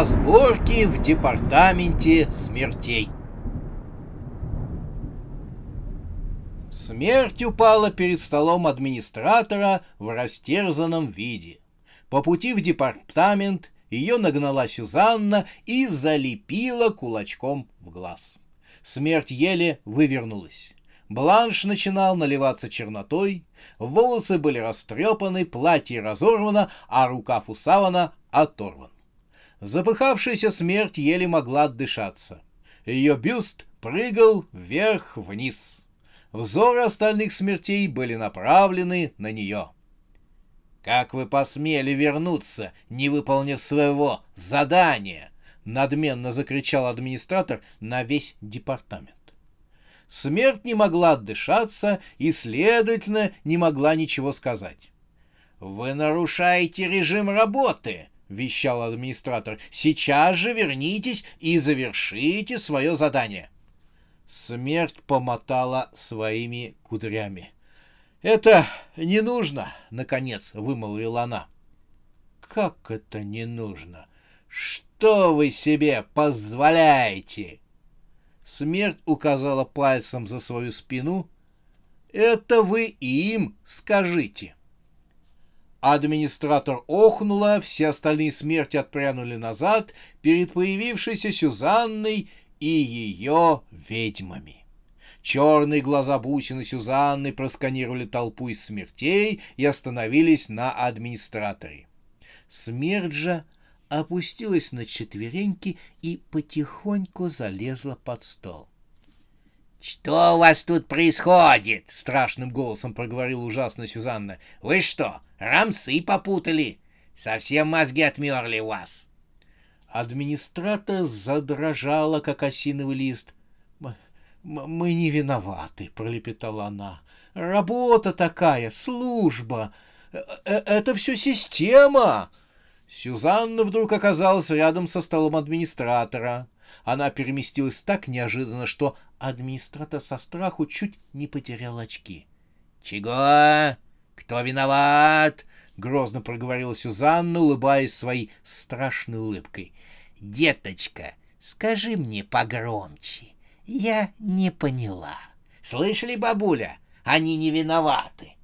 Разборки в департаменте смертей. Смерть упала перед столом администратора в растерзанном виде. По пути в департамент ее нагнала Сюзанна и залепила кулачком в глаз. Смерть еле вывернулась. Бланш начинал наливаться чернотой, волосы были растрепаны, платье разорвано, а рукав у савана оторван. Запыхавшаяся смерть еле могла отдышаться. Ее бюст прыгал вверх-вниз. Взоры остальных смертей были направлены на нее. «Как вы посмели вернуться, не выполнив своего задания?» — надменно закричал администратор на весь департамент. Смерть не могла отдышаться и, следовательно, не могла ничего сказать. «Вы нарушаете режим работы!» — вещал администратор. «Сейчас же вернитесь и завершите свое задание!» Смерть помотала своими кудрями. «Это не нужно!» — наконец вымолвила она. «Как это не нужно? Что вы себе позволяете?» Смерть указала пальцем за свою спину. «Это вы им скажите». Администратор охнула, все остальные смерти отпрянули назад перед появившейся Сюзанной и ее ведьмами. Черные глаза бусины Сюзанны просканировали толпу из смертей и остановились на администраторе. Смерть же опустилась на четвереньки и потихоньку залезла под стол. «Что у вас тут происходит?» — страшным голосом проговорила ужасно Сюзанна. «Вы что, рамсы попутали? Совсем мозги отмерли у вас!» Администратор задрожала, как осиновый лист. «Мы не виноваты», — пролепетала она. «Работа такая, служба. Э, э, это все система. Сюзанна вдруг оказалась рядом со столом администратора. Она переместилась так неожиданно, что администратор со страху чуть не потерял очки. «Чего? Кто виноват?» — грозно проговорила Сюзанна, улыбаясь своей страшной улыбкой. «Деточка, скажи мне погромче. Я не поняла. Слышали, бабуля? Они не виноваты.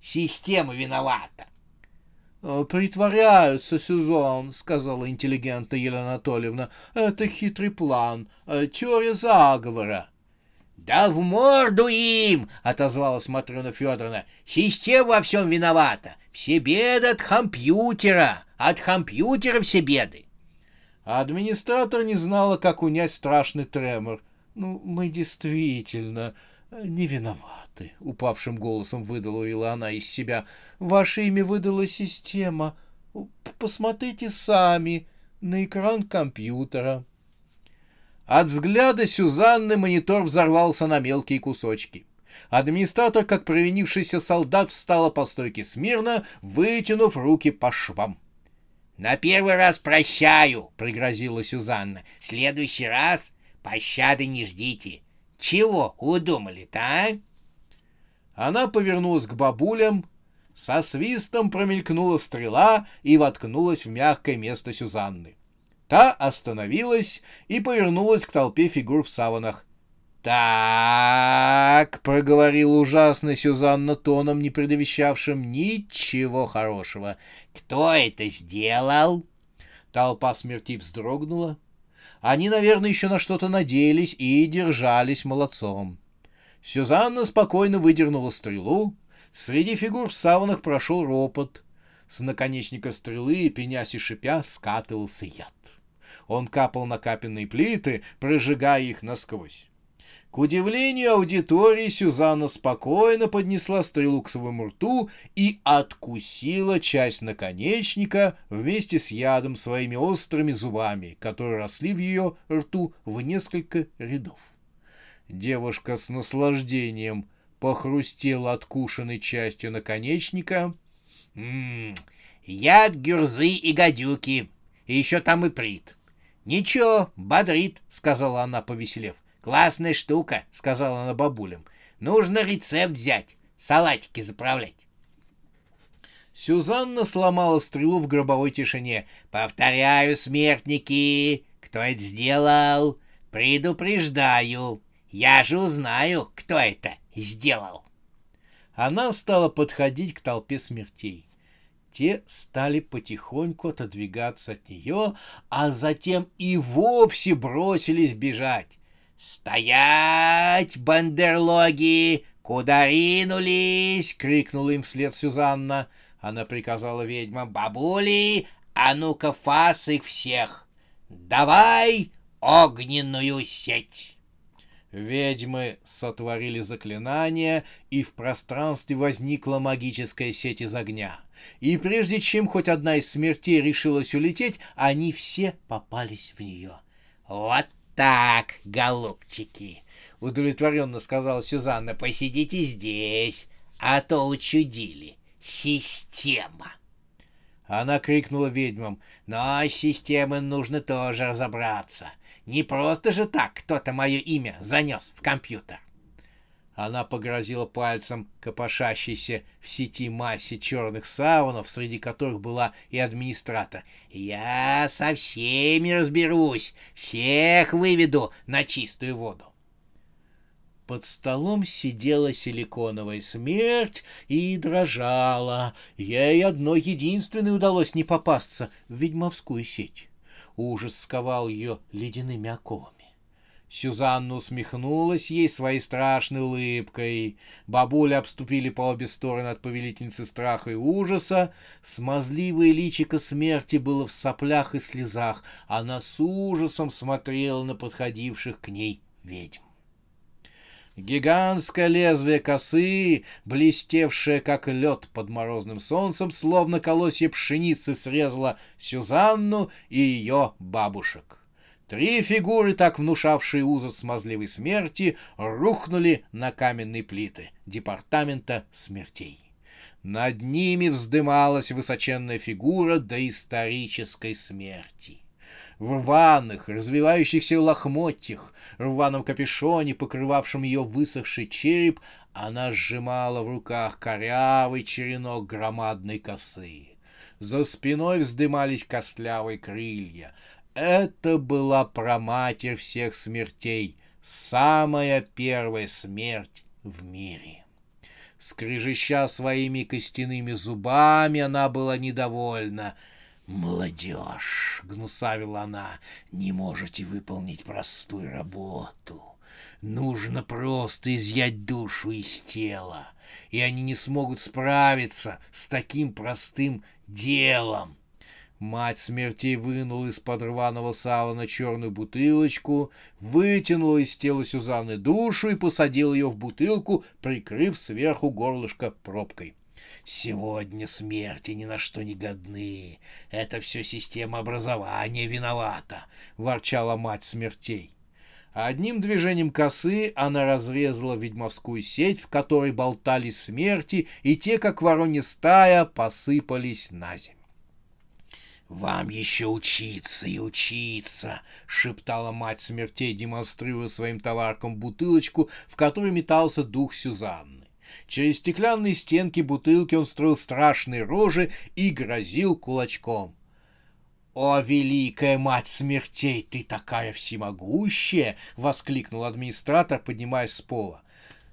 Система виновата. Э, «Притворяются, Сюзон», — сказала интеллигентная Елена Анатольевна. «Это хитрый план, э, теория заговора». «Да в морду им!» — отозвалась Матрена Федоровна. «Система во всем виновата. Все беды от компьютера. От компьютера все беды». Администратор не знала, как унять страшный тремор. «Ну, мы действительно не виноваты» ты, — упавшим голосом выдала она из себя. — Ваше имя выдала система. Посмотрите сами на экран компьютера. От взгляда Сюзанны монитор взорвался на мелкие кусочки. Администратор, как провинившийся солдат, встала по стойке смирно, вытянув руки по швам. — На первый раз прощаю, — пригрозила Сюзанна. — следующий раз пощады не ждите. Чего удумали-то, а? Она повернулась к бабулям, со свистом промелькнула стрела и воткнулась в мягкое место Сюзанны. Та остановилась и повернулась к толпе фигур в саванах. «Так», — проговорила ужасная Сюзанна тоном, не предвещавшим ничего хорошего. «Кто это сделал?» Толпа смерти вздрогнула. Они, наверное, еще на что-то надеялись и держались молодцом. Сюзанна спокойно выдернула стрелу. Среди фигур в саванах прошел ропот. С наконечника стрелы, пенясь и шипя, скатывался яд. Он капал на капенные плиты, прожигая их насквозь. К удивлению аудитории, Сюзанна спокойно поднесла стрелу к своему рту и откусила часть наконечника вместе с ядом своими острыми зубами, которые росли в ее рту в несколько рядов. Девушка с наслаждением похрустела откушенной частью наконечника. «М -м, яд гюрзы и гадюки, и еще там и прит. Ничего, бодрит, сказала она, повеселев. Классная штука, сказала она бабулям. Нужно рецепт взять, салатики заправлять. Сюзанна сломала стрелу в гробовой тишине. «Повторяю, смертники, кто это сделал? Предупреждаю, я же узнаю, кто это сделал». Она стала подходить к толпе смертей. Те стали потихоньку отодвигаться от нее, а затем и вовсе бросились бежать. «Стоять, бандерлоги! Куда ринулись?» — крикнула им вслед Сюзанна. Она приказала ведьмам «Бабули, а ну-ка фас их всех! Давай огненную сеть!» Ведьмы сотворили заклинание, и в пространстве возникла магическая сеть из огня. И прежде чем хоть одна из смертей решилась улететь, они все попались в нее. «Вот так, голубчики, удовлетворенно сказала Сюзанна, посидите здесь, а то учудили. Система. Она крикнула ведьмам, но с системой нужно тоже разобраться. Не просто же так кто-то мое имя занес в компьютер. Она погрозила пальцем копошащейся в сети массе черных саванов, среди которых была и администратор. «Я со всеми разберусь, всех выведу на чистую воду». Под столом сидела силиконовая смерть и дрожала. Ей одно единственное удалось не попасться в ведьмовскую сеть. Ужас сковал ее ледяными оковами. Сюзанна усмехнулась ей своей страшной улыбкой. Бабули обступили по обе стороны от повелительницы страха и ужаса. Смазливое личико смерти было в соплях и слезах. Она с ужасом смотрела на подходивших к ней ведьм. Гигантское лезвие косы, блестевшее как лед под морозным солнцем, словно колосья пшеницы, срезало Сюзанну и ее бабушек. Три фигуры, так внушавшие ужас смазливой смерти, рухнули на каменные плиты департамента смертей. Над ними вздымалась высоченная фигура доисторической смерти. В рваных, развивающихся лохмотьях, рваном капюшоне, покрывавшем ее высохший череп, она сжимала в руках корявый черенок громадной косы. За спиной вздымались костлявые крылья, это была проматерь всех смертей, самая первая смерть в мире. Скрежеща своими костяными зубами, она была недовольна. «Молодежь!» — гнусавила она. «Не можете выполнить простую работу. Нужно просто изъять душу из тела, и они не смогут справиться с таким простым делом. Мать смертей вынула из-под рваного савана черную бутылочку, вытянула из тела Сюзанны душу и посадила ее в бутылку, прикрыв сверху горлышко пробкой. Сегодня смерти ни на что не годны. Это все система образования виновата, — ворчала мать смертей. Одним движением косы она разрезала ведьмовскую сеть, в которой болтались смерти, и те, как воронья стая, посыпались на землю. «Вам еще учиться и учиться!» — шептала мать смертей, демонстрируя своим товаркам бутылочку, в которой метался дух Сюзанны. Через стеклянные стенки бутылки он строил страшные рожи и грозил кулачком. «О, великая мать смертей, ты такая всемогущая!» — воскликнул администратор, поднимаясь с пола.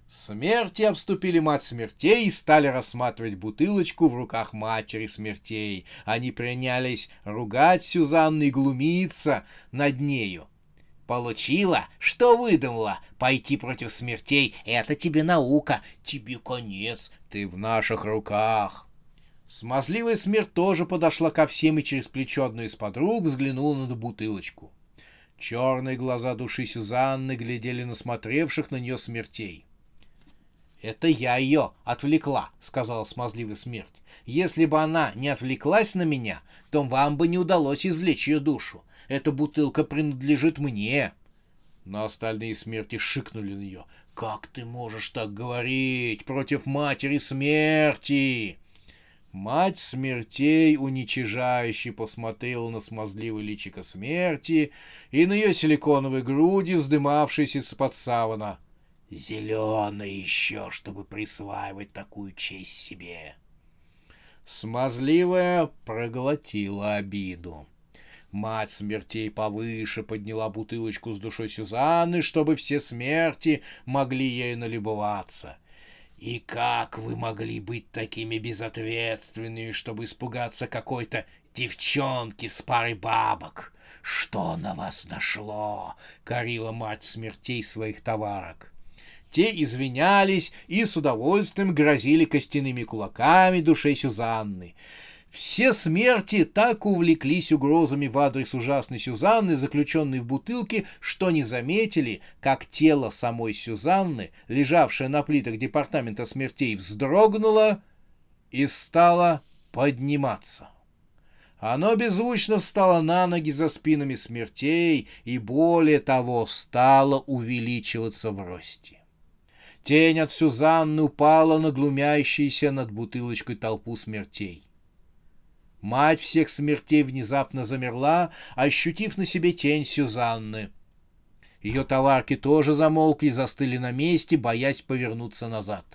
Смерти обступили мать смертей и стали рассматривать бутылочку в руках матери смертей. Они принялись ругать Сюзанну и глумиться над нею. Получила? Что выдумала? Пойти против смертей — это тебе наука. Тебе конец. Ты в наших руках. Смазливая смерть тоже подошла ко всем и через плечо одной из подруг взглянула на бутылочку. Черные глаза души Сюзанны глядели на смотревших на нее смертей. «Это я ее отвлекла», — сказала смазливая смерть. «Если бы она не отвлеклась на меня, то вам бы не удалось извлечь ее душу. Эта бутылка принадлежит мне». Но остальные смерти шикнули на нее. «Как ты можешь так говорить против матери смерти?» Мать смертей уничижающе посмотрела на смазливое личико смерти и на ее силиконовой груди, вздымавшейся из-под савана. Зеленая еще, чтобы присваивать такую честь себе. Смазливая проглотила обиду. Мать смертей повыше подняла бутылочку с душой Сюзанны, чтобы все смерти могли ею налюбоваться. И как вы могли быть такими безответственными, чтобы испугаться какой-то девчонки с парой бабок? Что на вас нашло? — корила мать смертей своих товарок. Те извинялись и с удовольствием грозили костяными кулаками душе Сюзанны. Все смерти так увлеклись угрозами в адрес ужасной Сюзанны, заключенной в бутылке, что не заметили, как тело самой Сюзанны, лежавшее на плитах департамента смертей, вздрогнуло и стало подниматься. Оно беззвучно встало на ноги за спинами смертей и, более того, стало увеличиваться в росте. Тень от Сюзанны упала на глумящийся над бутылочкой толпу смертей. Мать всех смертей внезапно замерла, ощутив на себе тень Сюзанны. Ее товарки тоже замолкли и застыли на месте, боясь повернуться назад.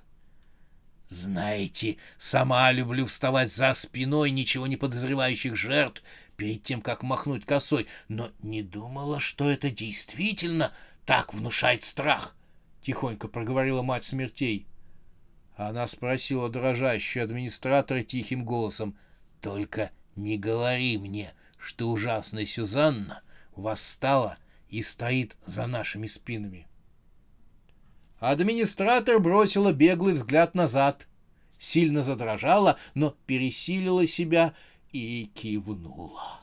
Знаете, сама люблю вставать за спиной ничего не подозревающих жертв перед тем, как махнуть косой, но не думала, что это действительно так внушает страх, — тихонько проговорила мать смертей. Она спросила дрожащую администратора тихим голосом — только не говори мне, что ужасная Сюзанна восстала и стоит за нашими спинами. Администратор бросила беглый взгляд назад, сильно задрожала, но пересилила себя и кивнула.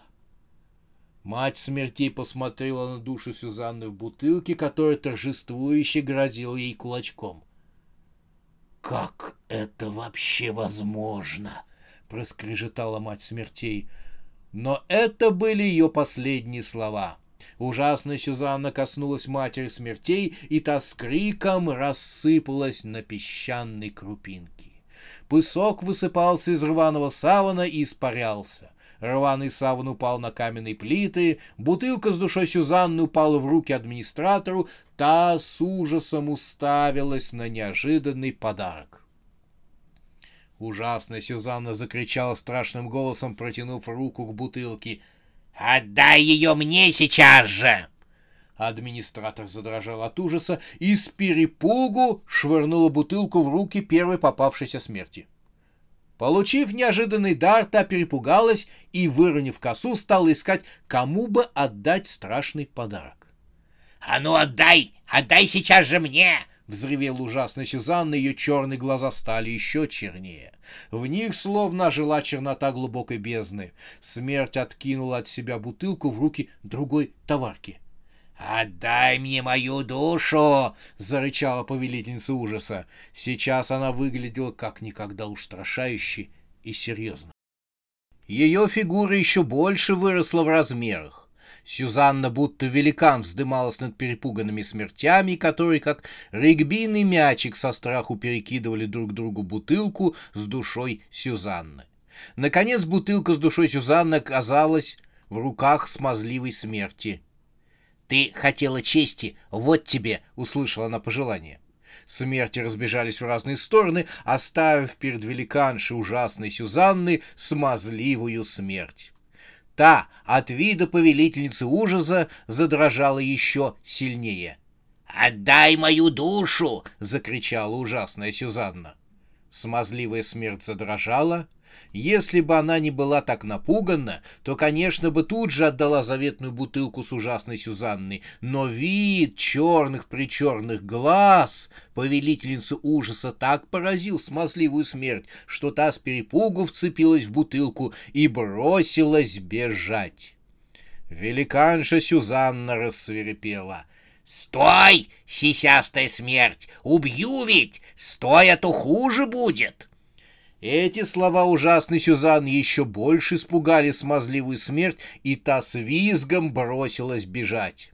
Мать смертей посмотрела на душу Сюзанны в бутылке, которая торжествующе грозила ей кулачком. «Как это вообще возможно?» — проскрежетала мать смертей. Но это были ее последние слова. Ужасная Сюзанна коснулась матери смертей, и та с криком рассыпалась на песчаной крупинки. Пысок высыпался из рваного савана и испарялся. Рваный саван упал на каменные плиты, бутылка с душой Сюзанны упала в руки администратору, та с ужасом уставилась на неожиданный подарок. Ужасная Сюзанна закричала страшным голосом, протянув руку к бутылке. «Отдай ее мне сейчас же!» Администратор задрожал от ужаса и с перепугу швырнула бутылку в руки первой попавшейся смерти. Получив неожиданный дар, та перепугалась и, выронив косу, стала искать, кому бы отдать страшный подарок. «А ну отдай! Отдай сейчас же мне!» — взревел ужасно Сюзанна, ее черные глаза стали еще чернее. В них словно жила чернота глубокой бездны. Смерть откинула от себя бутылку в руки другой товарки. «Отдай мне мою душу!» — зарычала повелительница ужаса. Сейчас она выглядела как никогда устрашающе и серьезно. Ее фигура еще больше выросла в размерах. Сюзанна будто великан вздымалась над перепуганными смертями, которые, как регбийный мячик, со страху перекидывали друг другу бутылку с душой Сюзанны. Наконец бутылка с душой Сюзанны оказалась в руках смазливой смерти. «Ты хотела чести, вот тебе!» — услышала она пожелание. Смерти разбежались в разные стороны, оставив перед великаншей ужасной Сюзанны смазливую смерть. Та от вида повелительницы ужаса задрожала еще сильнее. «Отдай мою душу!» — закричала ужасная Сюзанна. Смазливая смерть задрожала, если бы она не была так напугана, то, конечно, бы тут же отдала заветную бутылку с ужасной Сюзанной, но вид черных-причерных глаз повелительницы ужаса так поразил смазливую смерть, что та с перепугу вцепилась в бутылку и бросилась бежать. Великанша Сюзанна рассверепела. «Стой, сисястая смерть! Убью ведь! Стой, а то хуже будет!» Эти слова ужасной Сюзан еще больше испугали смазливую смерть, и та с визгом бросилась бежать.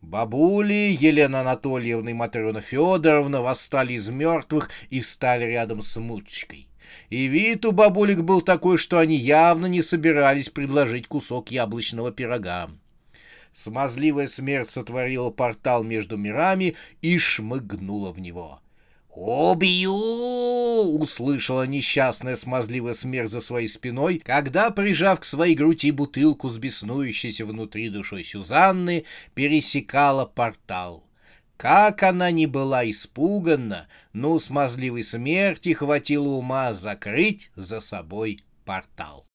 Бабули, Елена Анатольевна и Матрена Федоровна восстали из мертвых и стали рядом с Мучкой. И вид у бабулек был такой, что они явно не собирались предложить кусок яблочного пирога. Смазливая смерть сотворила портал между мирами и шмыгнула в него. «Убью!» — услышала несчастная смазливая смерть за своей спиной, когда, прижав к своей груди бутылку с беснующейся внутри душой Сюзанны, пересекала портал. Как она не была испуганна, но смазливой смерти хватило ума закрыть за собой портал.